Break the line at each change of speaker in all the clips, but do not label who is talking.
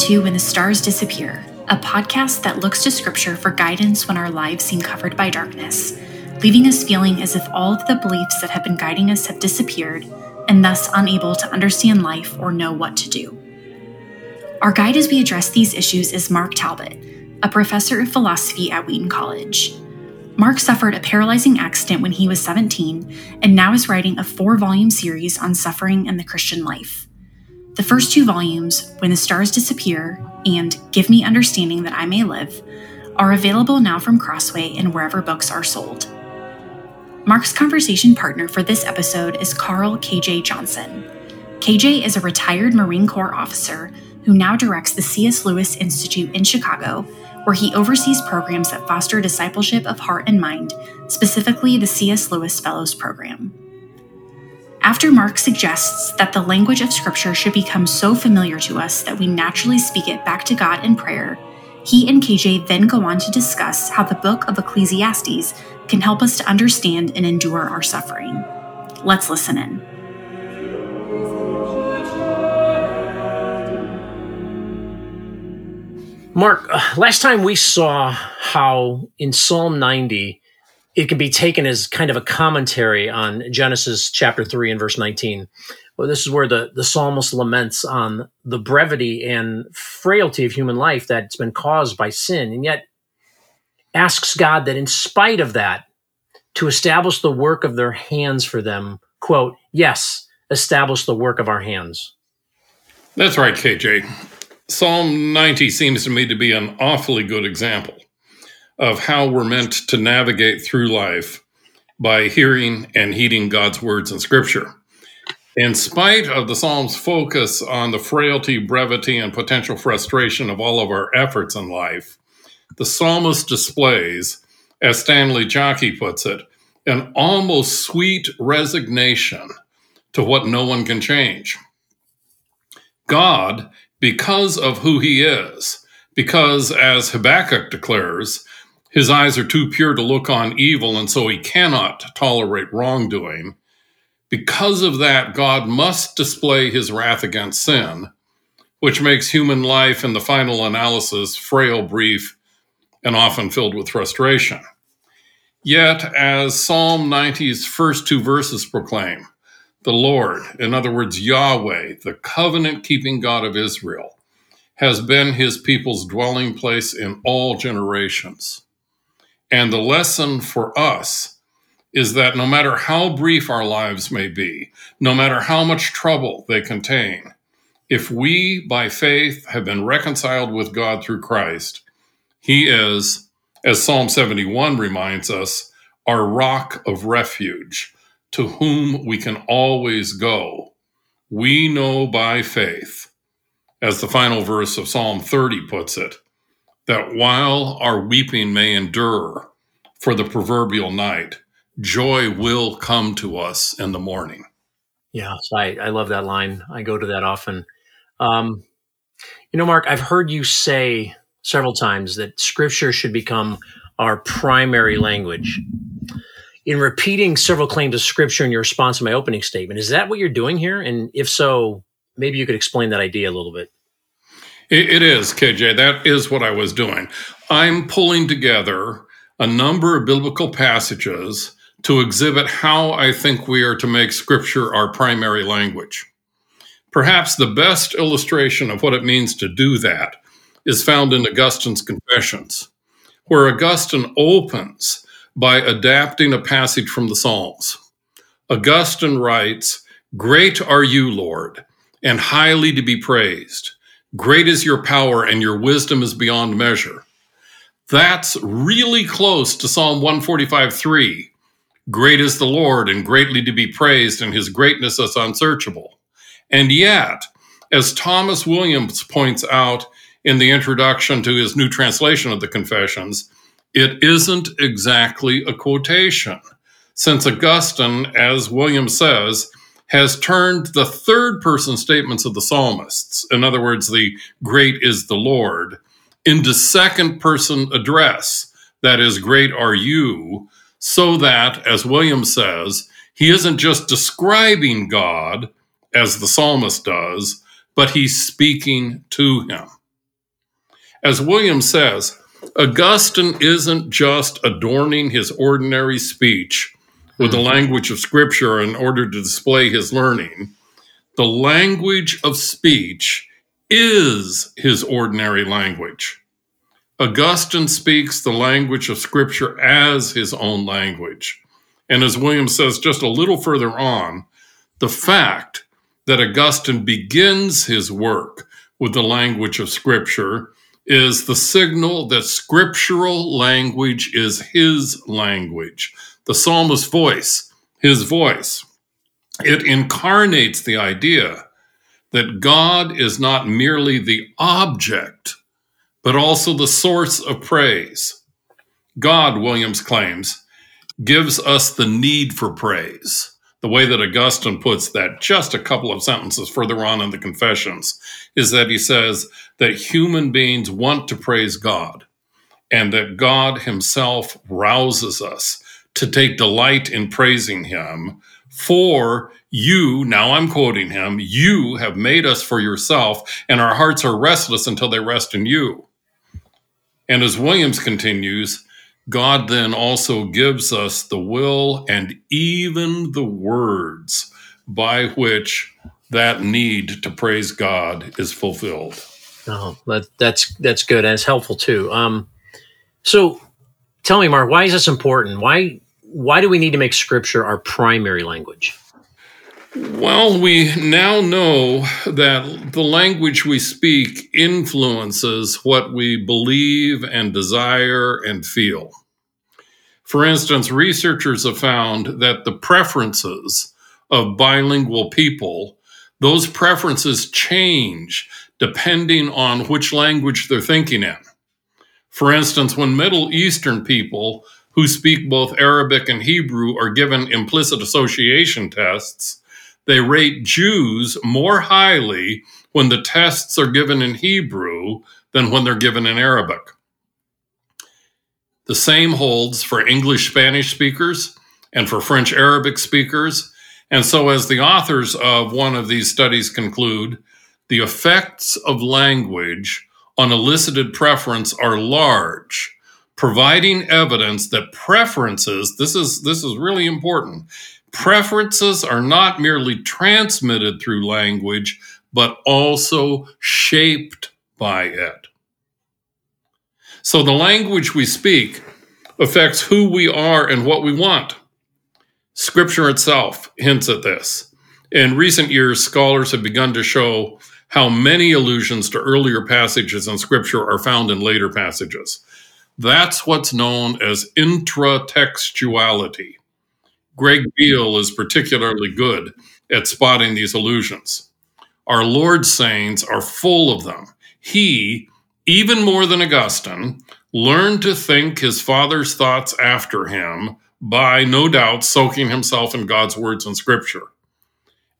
To When the Stars Disappear, a podcast that looks to Scripture for guidance when our lives seem covered by darkness, leaving us feeling as if all of the beliefs that have been guiding us have disappeared and thus unable to understand life or know what to do. Our guide as we address these issues is Mark Talbot, a professor of philosophy at Wheaton College. Mark suffered a paralyzing accident when he was 17 and now is writing a four volume series on suffering and the Christian life. The first two volumes, When the Stars Disappear and Give Me Understanding That I May Live, are available now from Crossway and wherever books are sold. Mark's conversation partner for this episode is Carl KJ Johnson. KJ is a retired Marine Corps officer who now directs the C.S. Lewis Institute in Chicago, where he oversees programs that foster discipleship of heart and mind, specifically the C.S. Lewis Fellows Program. After Mark suggests that the language of Scripture should become so familiar to us that we naturally speak it back to God in prayer, he and KJ then go on to discuss how the book of Ecclesiastes can help us to understand and endure our suffering. Let's listen in.
Mark, uh, last time we saw how in Psalm 90, it can be taken as kind of a commentary on Genesis chapter 3 and verse 19. Well, this is where the, the psalmist laments on the brevity and frailty of human life that's been caused by sin, and yet asks God that in spite of that, to establish the work of their hands for them, quote, yes, establish the work of our hands.
That's right, KJ. Psalm 90 seems to me to be an awfully good example of how we're meant to navigate through life by hearing and heeding God's words in Scripture. In spite of the Psalm's focus on the frailty, brevity, and potential frustration of all of our efforts in life, the psalmist displays, as Stanley Jaki puts it, an almost sweet resignation to what no one can change. God, because of who he is, because, as Habakkuk declares, his eyes are too pure to look on evil, and so he cannot tolerate wrongdoing. Because of that, God must display his wrath against sin, which makes human life in the final analysis frail, brief, and often filled with frustration. Yet, as Psalm 90's first two verses proclaim, the Lord, in other words, Yahweh, the covenant keeping God of Israel, has been his people's dwelling place in all generations. And the lesson for us is that no matter how brief our lives may be, no matter how much trouble they contain, if we by faith have been reconciled with God through Christ, He is, as Psalm 71 reminds us, our rock of refuge, to whom we can always go. We know by faith, as the final verse of Psalm 30 puts it, that while our weeping may endure for the proverbial night, joy will come to us in the morning.
Yeah, I, I love that line. I go to that often. Um, you know, Mark, I've heard you say several times that scripture should become our primary language. In repeating several claims of scripture in your response to my opening statement, is that what you're doing here? And if so, maybe you could explain that idea a little bit.
It, it is, KJ. That is what I was doing. I'm pulling together a number of biblical passages to exhibit how I think we are to make Scripture our primary language. Perhaps the best illustration of what it means to do that is found in Augustine's Confessions, where Augustine opens by adapting a passage from the Psalms. Augustine writes, Great are you, Lord, and highly to be praised. Great is your power, and your wisdom is beyond measure. That's really close to Psalm 145 3. Great is the Lord, and greatly to be praised, and his greatness is unsearchable. And yet, as Thomas Williams points out in the introduction to his new translation of the Confessions, it isn't exactly a quotation, since Augustine, as Williams says, has turned the third person statements of the psalmists, in other words, the great is the Lord, into second person address, that is, great are you, so that, as William says, he isn't just describing God, as the psalmist does, but he's speaking to him. As William says, Augustine isn't just adorning his ordinary speech with the language of Scripture in order to display his learning. The language of speech is his ordinary language. Augustine speaks the language of Scripture as his own language. And as William says just a little further on, the fact that Augustine begins his work with the language of Scripture is the signal that scriptural language is his language, the psalmist's voice, his voice. It incarnates the idea that God is not merely the object, but also the source of praise. God, Williams claims, gives us the need for praise. The way that Augustine puts that, just a couple of sentences further on in the Confessions, is that he says that human beings want to praise God and that God himself rouses us to take delight in praising him. For you, now I'm quoting him, you have made us for yourself, and our hearts are restless until they rest in you. And as Williams continues, God then also gives us the will and even the words by which that need to praise God is fulfilled.
Oh, that, that's that's good and it's helpful too. Um, so, tell me, Mark, why is this important? Why why do we need to make Scripture our primary language?
Well, we now know that the language we speak influences what we believe and desire and feel. For instance, researchers have found that the preferences of bilingual people, those preferences change depending on which language they're thinking in. For instance, when Middle Eastern people who speak both Arabic and Hebrew are given implicit association tests, they rate Jews more highly when the tests are given in Hebrew than when they're given in Arabic. The same holds for English Spanish speakers and for French Arabic speakers. And so, as the authors of one of these studies conclude, the effects of language on elicited preference are large, providing evidence that preferences, this is, this is really important, preferences are not merely transmitted through language, but also shaped by it. So the language we speak affects who we are and what we want. Scripture itself hints at this. In recent years, scholars have begun to show how many allusions to earlier passages in Scripture are found in later passages. That's what's known as intratextuality. Greg Beale is particularly good at spotting these allusions. Our Lord's sayings are full of them. He, even more than Augustine, learned to think his father's thoughts after him by, no doubt, soaking himself in God's words and scripture.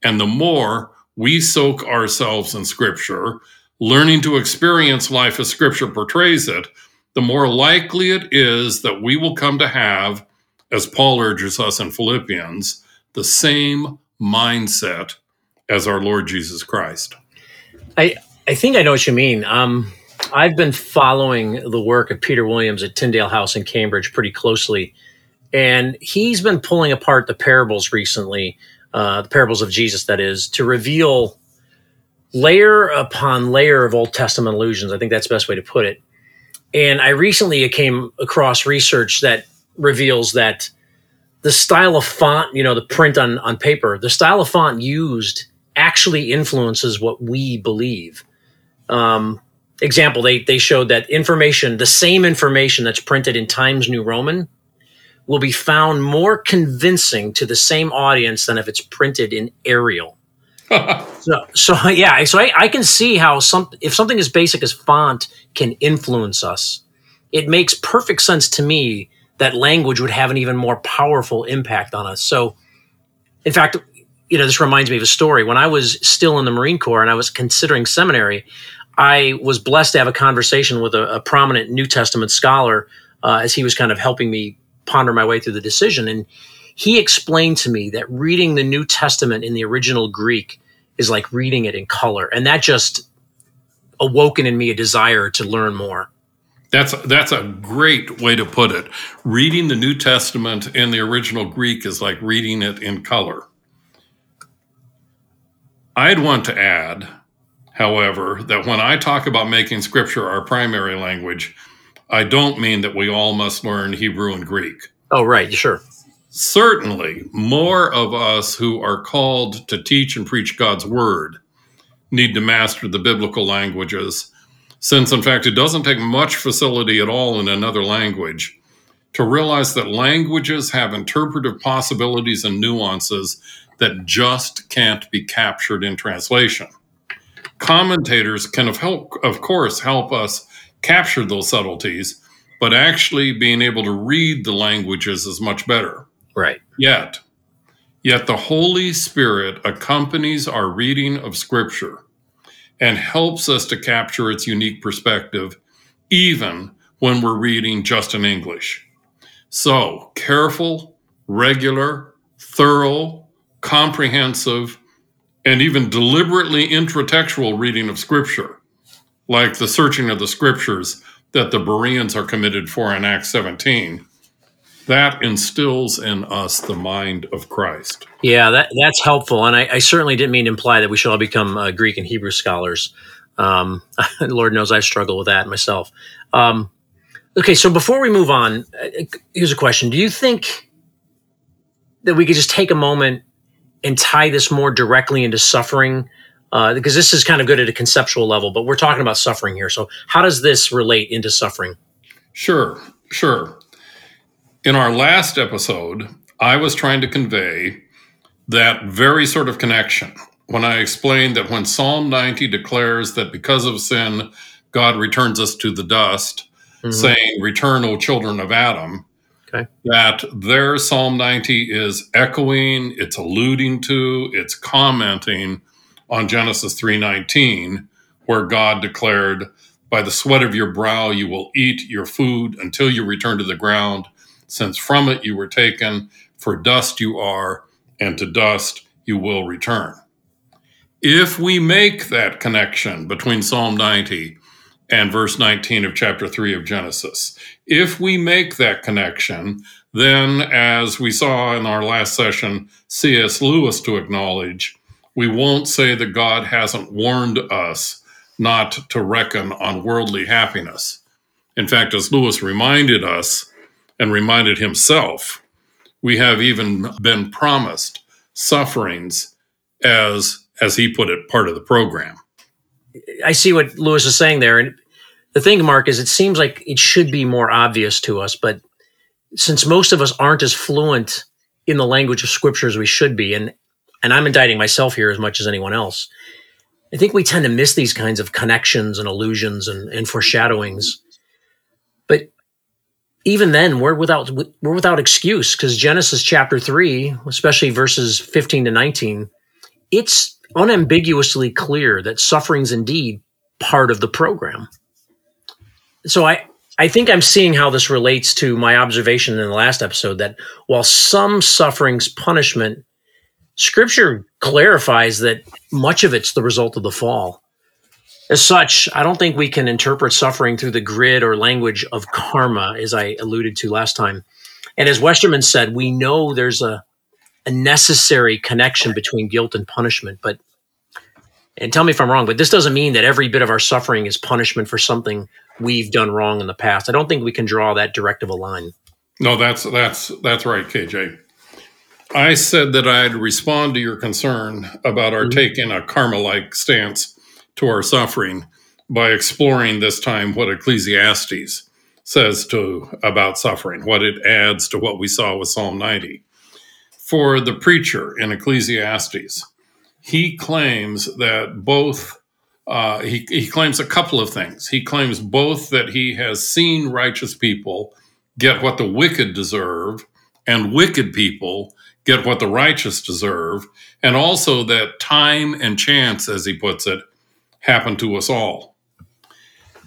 And the more we soak ourselves in scripture, learning to experience life as scripture portrays it, the more likely it is that we will come to have, as Paul urges us in Philippians, the same mindset as our Lord Jesus Christ.
I, I think I know what you mean. Um, I've been following the work of Peter Williams at Tyndale House in Cambridge pretty closely, and he's been pulling apart the parables recently, uh, the parables of Jesus, that is, to reveal layer upon layer of Old Testament allusions. I think that's the best way to put it. And I recently came across research that reveals that the style of font, you know, the print on, on paper, the style of font used actually influences what we believe. Um, example, they they showed that information, the same information that's printed in Times New Roman, will be found more convincing to the same audience than if it's printed in Arial. so, so yeah, so I, I can see how some if something as basic as font can influence us, it makes perfect sense to me that language would have an even more powerful impact on us. So, in fact, you know, this reminds me of a story. When I was still in the Marine Corps and I was considering seminary, I was blessed to have a conversation with a, a prominent New Testament scholar uh, as he was kind of helping me ponder my way through the decision. And he explained to me that reading the New Testament in the original Greek is like reading it in color. And that just awoken in me a desire to learn more.
That's that's a great way to put it. Reading the New Testament in the original Greek is like reading it in color. I'd want to add, however, that when I talk about making scripture our primary language, I don't mean that we all must learn Hebrew and Greek.
Oh, right, sure.
Certainly, more of us who are called to teach and preach God's word need to master the biblical languages, since in fact it doesn't take much facility at all in another language to realize that languages have interpretive possibilities and nuances that just can't be captured in translation. Commentators can, of, help, of course, help us capture those subtleties, but actually being able to read the languages is much better.
Right.
Yet, yet the Holy Spirit accompanies our reading of Scripture and helps us to capture its unique perspective, even when we're reading just in English. So, careful, regular, thorough, comprehensive, and even deliberately intratextual reading of Scripture, like the searching of the Scriptures that the Bereans are committed for in Acts 17, that instills in us the mind of Christ.
Yeah, that, that's helpful. And I, I certainly didn't mean to imply that we should all become uh, Greek and Hebrew scholars. Um, Lord knows I struggle with that myself. Um, okay, so before we move on, uh, here's a question Do you think that we could just take a moment and tie this more directly into suffering? Uh, because this is kind of good at a conceptual level, but we're talking about suffering here. So, how does this relate into suffering?
Sure, sure. In our last episode, I was trying to convey that very sort of connection when I explained that when Psalm 90 declares that because of sin, God returns us to the dust, mm-hmm. saying, Return, O children of Adam, Okay. That their Psalm 90 is echoing, it's alluding to, it's commenting on Genesis 3:19, where God declared, "By the sweat of your brow you will eat your food until you return to the ground, since from it you were taken, for dust you are, and to dust you will return." If we make that connection between Psalm 90 and verse 19 of chapter 3 of Genesis. If we make that connection, then, as we saw in our last session, C.S. Lewis to acknowledge, we won't say that God hasn't warned us not to reckon on worldly happiness. In fact, as Lewis reminded us and reminded himself, we have even been promised sufferings as, as he put it, part of the program.
I see what Lewis is saying there. And the thing, Mark, is it seems like it should be more obvious to us, but since most of us aren't as fluent in the language of scripture as we should be, and and I'm indicting myself here as much as anyone else, I think we tend to miss these kinds of connections and allusions and, and foreshadowings. But even then, we're without we're without excuse because Genesis chapter three, especially verses 15 to 19, it's unambiguously clear that suffering's indeed part of the program so I I think I'm seeing how this relates to my observation in the last episode that while some suffering's punishment, scripture clarifies that much of it's the result of the fall. As such, I don't think we can interpret suffering through the grid or language of karma, as I alluded to last time. And as Westermann said, we know there's a, a necessary connection between guilt and punishment, but and tell me if I'm wrong, but this doesn't mean that every bit of our suffering is punishment for something we've done wrong in the past. I don't think we can draw that direct of a line.
No, that's that's that's right, KJ. I said that I'd respond to your concern about our mm-hmm. taking a karma-like stance to our suffering by exploring this time what Ecclesiastes says to about suffering, what it adds to what we saw with Psalm 90. For the preacher in Ecclesiastes, he claims that both uh, he, he claims a couple of things. He claims both that he has seen righteous people get what the wicked deserve, and wicked people get what the righteous deserve, and also that time and chance, as he puts it, happen to us all.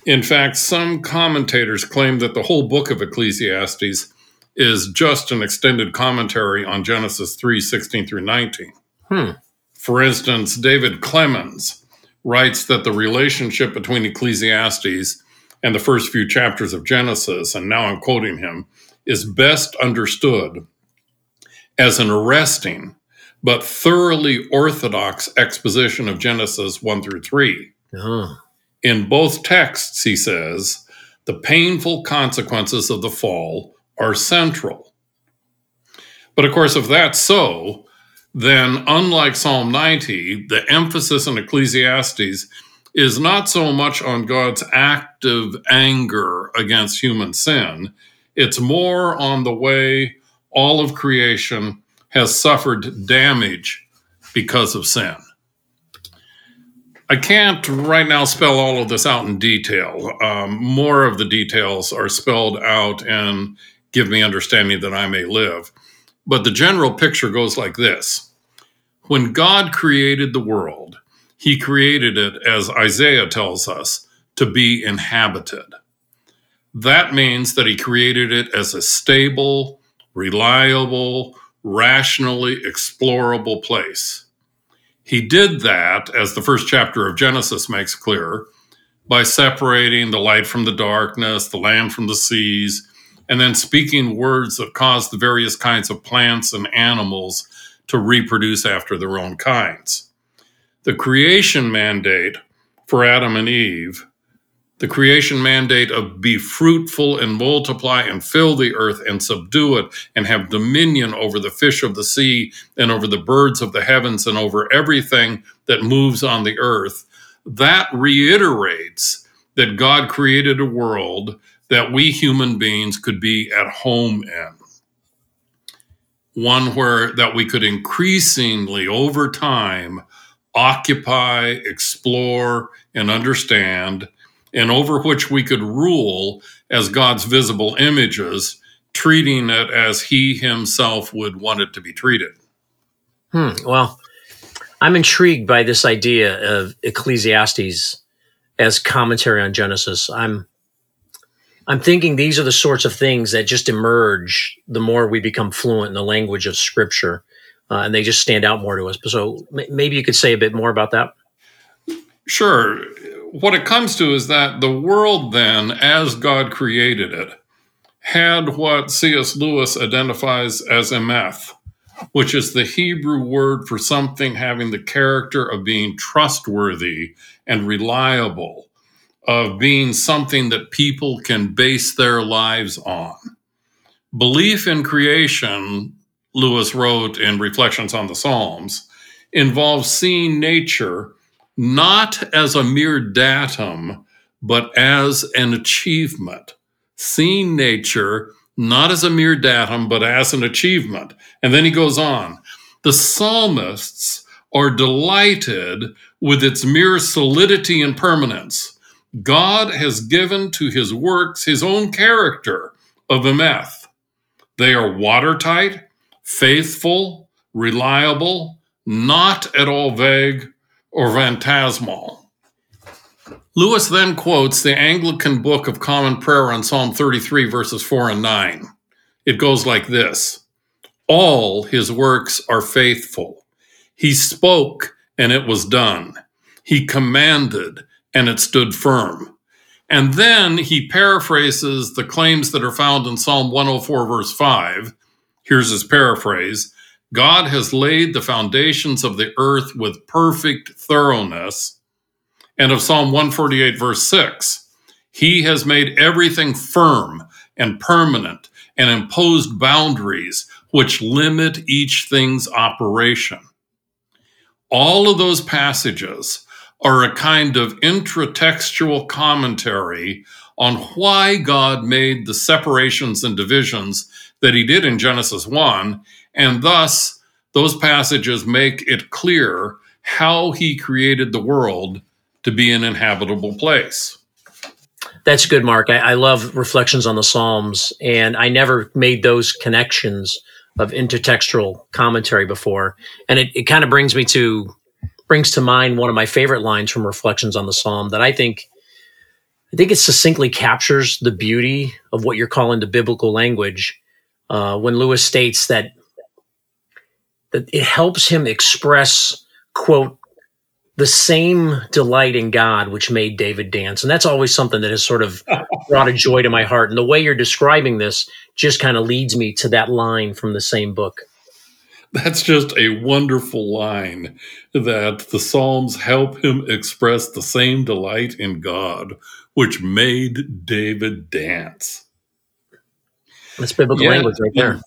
In fact, some commentators claim that the whole book of Ecclesiastes is just an extended commentary on Genesis 3 16 through 19. Hmm. For instance, David Clemens writes that the relationship between Ecclesiastes and the first few chapters of Genesis, and now I'm quoting him, is best understood as an arresting but thoroughly orthodox exposition of Genesis 1 through 3. Oh. In both texts, he says, the painful consequences of the fall are central. But of course, if that's so, then unlike Psalm 90, the emphasis in Ecclesiastes is not so much on God's active anger against human sin, it's more on the way all of creation has suffered damage because of sin. I can't right now spell all of this out in detail. Um, more of the details are spelled out and give me understanding that I may live. But the general picture goes like this When God created the world, he created it, as Isaiah tells us, to be inhabited. That means that he created it as a stable, reliable, rationally explorable place. He did that, as the first chapter of Genesis makes clear, by separating the light from the darkness, the land from the seas, and then speaking words that caused the various kinds of plants and animals to reproduce after their own kinds. The creation mandate for Adam and Eve the creation mandate of be fruitful and multiply and fill the earth and subdue it and have dominion over the fish of the sea and over the birds of the heavens and over everything that moves on the earth. That reiterates that God created a world that we human beings could be at home in. One where that we could increasingly over time occupy, explore, and understand and over which we could rule as God's visible images, treating it as He Himself would want it to be treated.
Hmm. Well, I'm intrigued by this idea of Ecclesiastes as commentary on Genesis. I'm I'm thinking these are the sorts of things that just emerge the more we become fluent in the language of Scripture, uh, and they just stand out more to us. So maybe you could say a bit more about that.
Sure what it comes to is that the world, then, as God created it, had what C.S. Lewis identifies as emeth, which is the Hebrew word for something having the character of being trustworthy and reliable, of being something that people can base their lives on. Belief in creation, Lewis wrote in Reflections on the Psalms, involves seeing nature not as a mere datum, but as an achievement. Seeing nature not as a mere datum, but as an achievement. And then he goes on the psalmists are delighted with its mere solidity and permanence. God has given to his works his own character of emeth. They are watertight, faithful, reliable, not at all vague or phantasmal. Lewis then quotes the Anglican Book of Common Prayer on Psalm 33, verses 4 and 9. It goes like this All his works are faithful. He spoke, and it was done. He commanded, and it stood firm. And then he paraphrases the claims that are found in Psalm 104, verse 5. Here's his paraphrase God has laid the foundations of the earth with perfect thoroughness. And of Psalm 148, verse 6, He has made everything firm and permanent and imposed boundaries which limit each thing's operation. All of those passages are a kind of intratextual commentary on why God made the separations and divisions that he did in Genesis 1 and thus, those passages make it clear how he created the world to be an inhabitable place.
That's good, Mark. I, I, love reflections on the Psalms, and I never made those connections of intertextual commentary before. And it, it kind of brings me to brings to mind one of my favorite lines from Reflections on the Psalm that I think I think it succinctly captures the beauty of what you're calling the biblical language. Uh, when Lewis states that that it helps him express quote, the same delight in God which made David dance. And that's always something that has sort of brought a joy to my heart. And the way you're describing this just kind of leads me to that line from the same book.
That's just a wonderful line that the Psalms help him express the same delight in God which made David dance.
That's biblical language right there.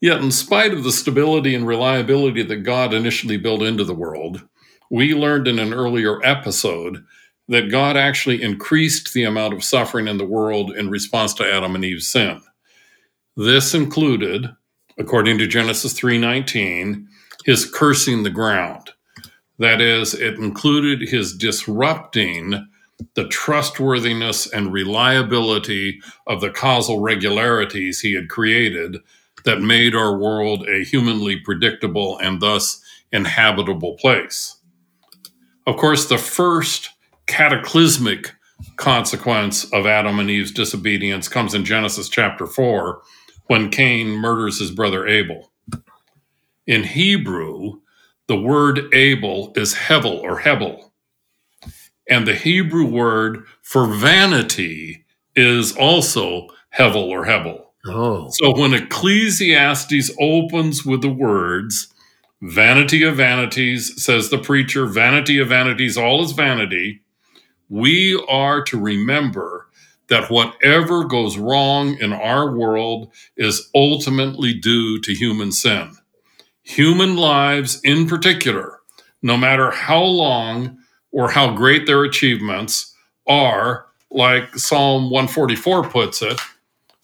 Yet, in spite of the stability and reliability that God initially built into the world, we learned in an earlier episode that God actually increased the amount of suffering in the world in response to Adam and Eve's sin. This included, according to Genesis 3:19, his cursing the ground. That is, it included his disrupting the trustworthiness and reliability of the causal regularities he had created that made our world a humanly predictable and thus inhabitable place. Of course, the first cataclysmic consequence of Adam and Eve's disobedience comes in Genesis chapter 4 when Cain murders his brother Abel. In Hebrew, the word Abel is Hevel or Hebel. And the Hebrew word for vanity is also Hevel or Hebel.
Oh.
So when Ecclesiastes opens with the words, vanity of vanities, says the preacher, vanity of vanities, all is vanity, we are to remember that whatever goes wrong in our world is ultimately due to human sin. Human lives, in particular, no matter how long or how great their achievements are, like Psalm 144 puts it,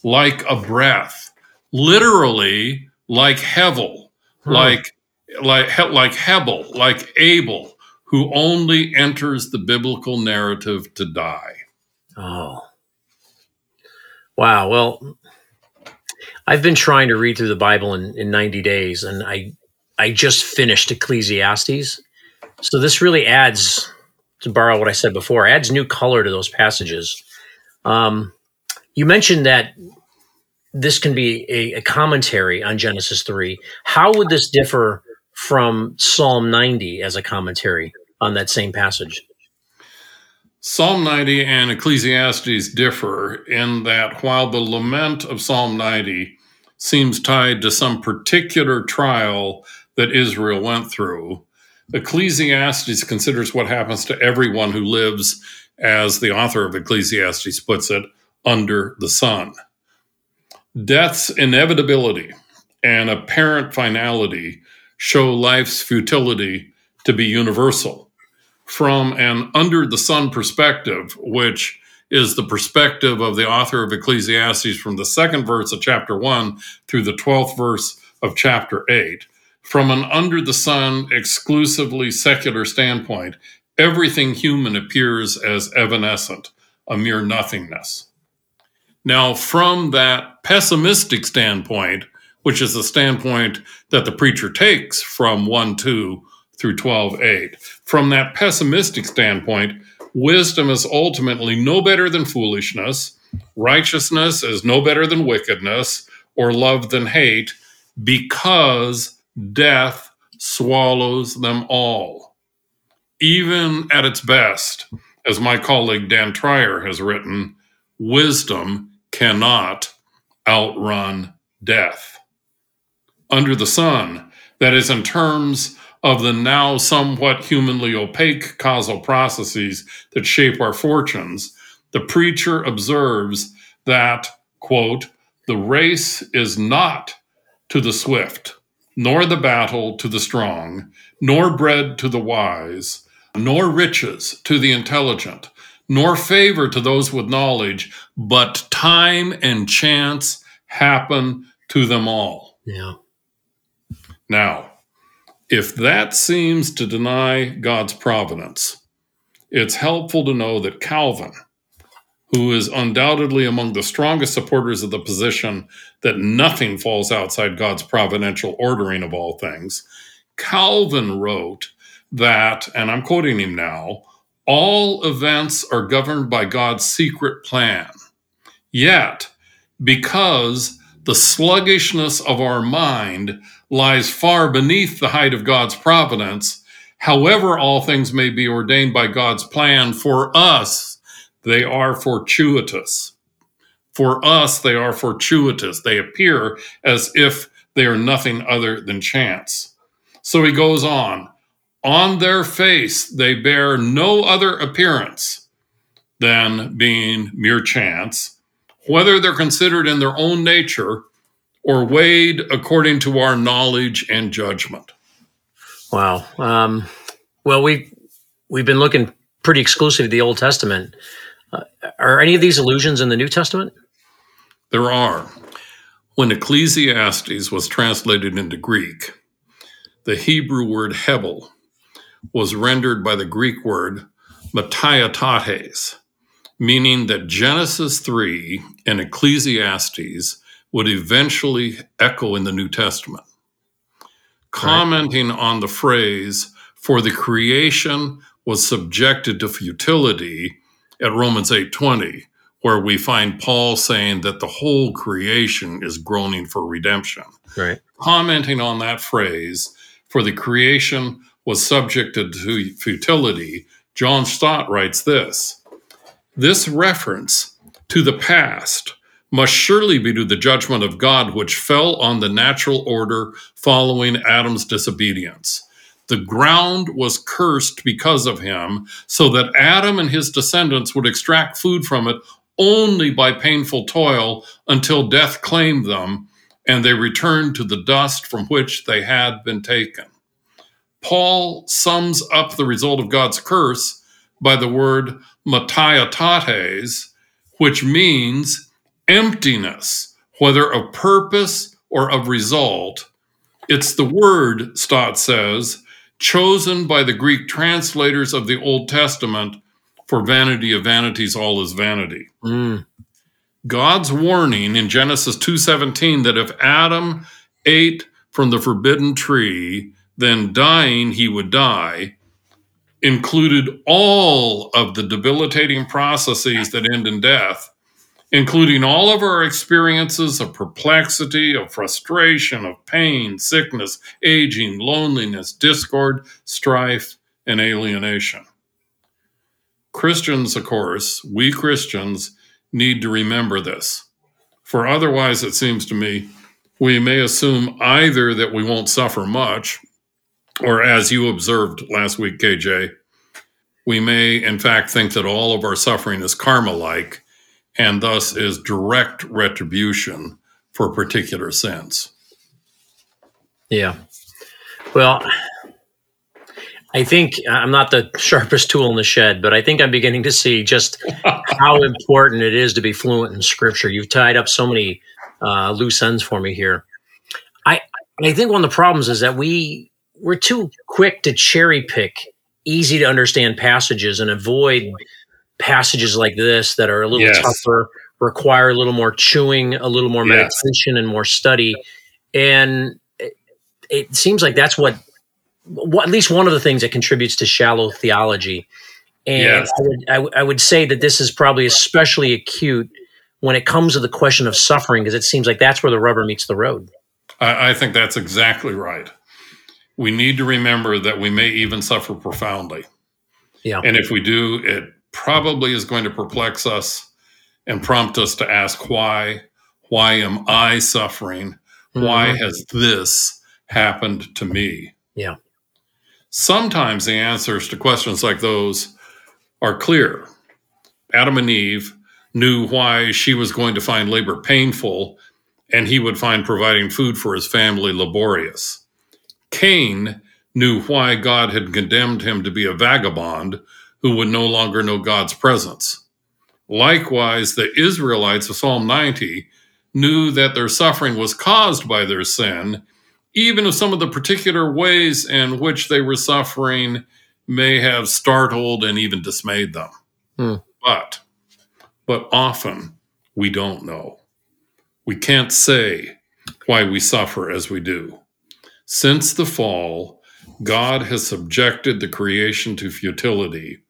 like a breath, literally like Hevel, hmm. like like like Hebel, like Abel, who only enters the biblical narrative to die.
Oh, wow. Well, I've been trying to read through the Bible in, in 90 days, and I I just finished Ecclesiastes. So this really adds, to borrow what I said before, adds new color to those passages. Um, you mentioned that this can be a, a, commentary on Genesis 3. How would this differ from Psalm 90 as a commentary on that same passage?
Psalm 90 and Ecclesiastes differ in that while the lament of Psalm 90 seems tied to some particular trial that Israel went through, Ecclesiastes considers what happens to everyone who lives, as the author of Ecclesiastes puts it, under the sun. Death's inevitability and apparent finality show life's futility to be universal. From an under the sun perspective, which is the perspective of the author of Ecclesiastes from the second verse of chapter 1 through the 12th verse of chapter 8, from an under the sun, exclusively secular standpoint, everything human appears as evanescent, a mere nothingness. Now, from that pessimistic standpoint, which is the standpoint that the preacher takes from 1 2 through 12 8, from that pessimistic standpoint, wisdom is ultimately no better than foolishness, righteousness is no better than wickedness, or love than hate, because death swallows them all. Even at its best, as my colleague Dan Treier has written, wisdom cannot outrun death. Under the sun, that is, in terms of the now somewhat humanly opaque causal processes that shape our fortunes, the preacher observes that, quote, the race is not to the swift, nor the battle to the strong, nor bread to the wise, nor riches to the intelligent, nor favor to those with knowledge, but time and chance happen to them all.
Yeah.
Now, if that seems to deny God's providence, it's helpful to know that Calvin, who is undoubtedly among the strongest supporters of the position that nothing falls outside God's providential ordering of all things, Calvin wrote that, and I'm quoting him now, all events are governed by God's secret plan. Yet, because the sluggishness of our mind lies far beneath the height of God's providence. However, all things may be ordained by God's plan for us, they are fortuitous. For us, they are fortuitous. They appear as if they are nothing other than chance. So he goes on on their face, they bear no other appearance than being mere chance, whether they're considered in their own nature or weighed according to our knowledge and judgment.
Wow. Um, well, we we've been looking pretty exclusively at the Old Testament. Uh, are any of these allusions in the New Testament?
There are. When Ecclesiastes was translated into Greek, the Hebrew word hebel was rendered by the Greek word mataiotes, meaning that Genesis 3 and Ecclesiastes would eventually echo in the New Testament. Commenting right. on the phrase, for the creation was subjected to futility at Romans 8:20, where we find Paul saying that the whole creation is groaning for redemption.
Right.
Commenting on that phrase, for the creation was subjected to futility, John Stott writes this This reference to the past must surely be to the judgment of God which fell on the natural order following Adam's disobedience. The ground was cursed because of him, so that Adam and his descendants would extract food from it only by painful toil until death claimed them and they returned to the dust from which they had been taken. Paul sums up the result of God's curse by the word mataiotes, which means emptiness, whether of purpose or of result. It's the word, Stott says, chosen by the Greek translators of the Old Testament for vanity of vanities, all is vanity.
Mm.
God's warning in Genesis 2:17 that if Adam ate from the forbidden tree, then dying he would die, included all of the debilitating processes that end in death, including all of our experiences of perplexity, of frustration, of pain, sickness, aging, loneliness, discord, strife, and alienation. Christians, of course, we Christians need to remember this. For otherwise, it seems to me, we may assume either that we won't suffer much or as you observed last week, KJ, we may in fact think that all of our suffering is karma like and thus is direct retribution for particular sins.
Yeah. Well, I think I'm not the sharpest tool in the shed, but I think I'm beginning to see just how important it is to be fluent in scripture. You've tied up so many uh, loose ends for me here. I I think one of the problems is that we we're too quick to cherry pick easy to understand passages and avoid passages like this that are a little yes. tougher, require a little more chewing, a little more yes. meditation, and more study. And it, it seems like that's what, what, at least one of the things that contributes to shallow theology. And yes. I, would, I, w- I would say that this is probably especially acute when it comes to the question of suffering, because it seems like that's where the rubber meets the road.
I, I think that's exactly right we need to remember that we may even suffer profoundly.
Yeah.
And if we do, it probably is going to perplex us and prompt us to ask why. Why am I suffering? Mm-hmm. Why has this happened to me?
Yeah.
Sometimes the answers to questions like those are clear. Adam and Eve knew why she was going to find labor painful and he would find providing food for his family laborious. Cain knew why God had condemned him to be a vagabond who would no longer know God's presence. Likewise, the Israelites of Psalm 90 knew that their suffering was caused by their sin, even if some of the particular ways in which they were suffering may have startled and even dismayed them.
Hmm.
But, but often we don't know. We can't say why we suffer as we do. Since the fall, God has subjected the creation to futility,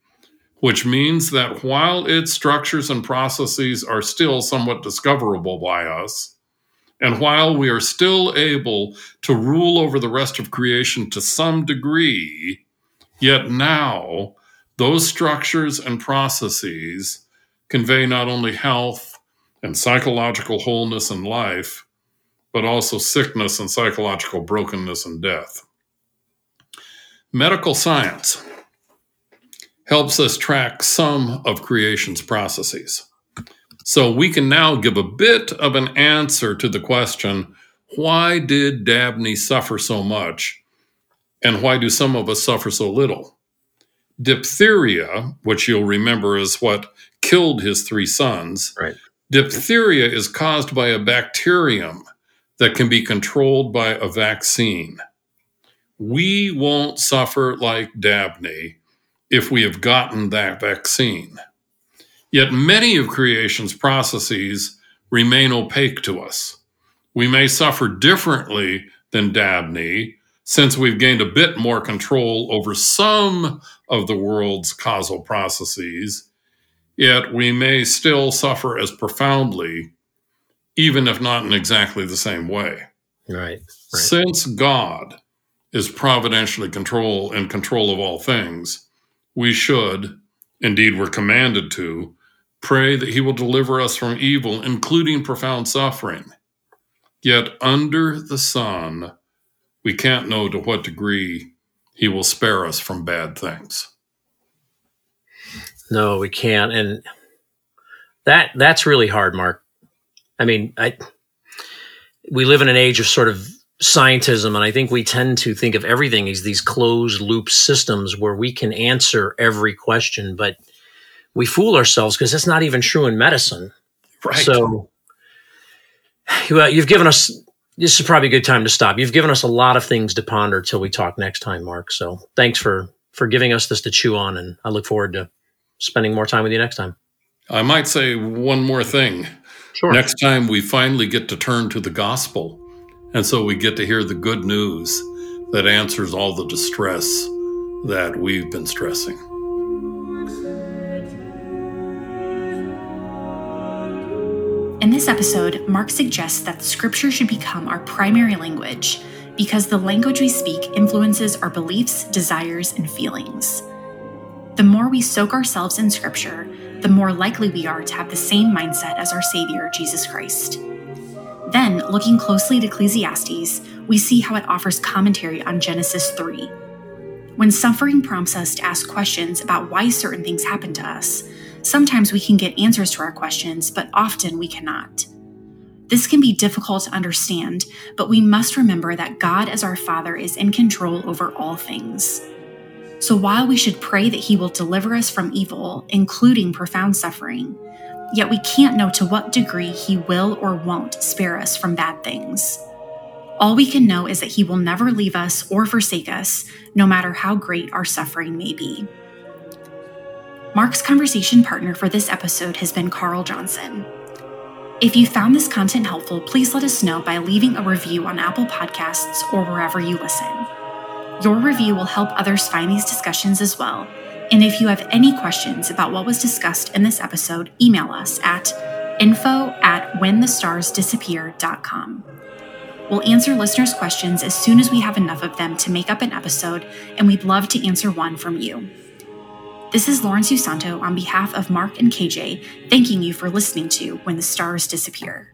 which means that while its structures and processes are still somewhat discoverable by us, And while we are still able to rule over the rest of creation to some degree, yet now those structures and processes convey not only health and psychological wholeness and life, but also sickness and psychological brokenness and death. Medical science helps us track some of creation's processes. So we can now give a bit of an answer to the question why did Dabney suffer so much? And why do some of us suffer so little? Diphtheria, which you'll remember is what killed his three sons,
right.
diphtheria is caused by a bacterium that can be controlled by a vaccine. We won't suffer like Dabney if we have gotten that vaccine. Yet many of creation's processes remain opaque to us. We may suffer differently than Dabney, since we've gained a bit more control over some of the world's causal processes, yet we may still suffer as profoundly, even if not in exactly the same way.
Right. right.
Since God is providentially control in control of all things, we should, indeed we're commanded to, pray that he will deliver us from evil, including profound suffering. Yet under the sun, we can't know to what degree he will spare us from bad things.
No, we can't. And that that's really hard, Mark. I mean, I we live in an age of sort of scientism, and I think we tend to think of everything as these closed loop systems where we can answer every question, but we fool ourselves because that's not even true in medicine.
Right.
So, well, you've given us. This is probably a good time to stop. You've given us a lot of things to ponder till we talk next time, Mark. So, thanks for for giving us this to chew on, and I look forward to spending more time with you next time.
I might say one more thing.
Sure.
Next time we finally get to turn to the gospel. And so we get to hear the good news that answers all the distress that we've been stressing.
In this episode, Mark suggests that Scripture should become our primary language because the language we speak influences our beliefs, desires, and feelings. The more we soak ourselves in Scripture, the more likely we are to have the same mindset as our Savior, Jesus Christ. Then, looking closely at Ecclesiastes, we see how it offers commentary on Genesis 3. When suffering prompts us to ask questions about why certain things happen to us, sometimes we can get answers to our questions, but often we cannot. This can be difficult to understand, but we must remember that God, as our Father, is in control over all things. So while we should pray that He will deliver us from evil, including profound suffering, yet we can't know to what degree He will or won't spare us from bad things. All we can know is that He will never leave us or forsake us, no matter how great our suffering may be. Mark's conversation partner for this episode has been Carl Johnson. If you found this content helpful, please let us know by leaving a review on Apple Podcasts or wherever you listen. Your review will help others find these discussions as well. And if you have any questions about what was discussed in this episode, email us at info at whenthestarsdisappear.com. We'll answer listeners' questions as soon as we have enough of them to make up an episode, and we'd love to answer one from you. This is Lawrence Usanto on behalf of Mark and KJ, thanking you for listening to When the Stars Disappear.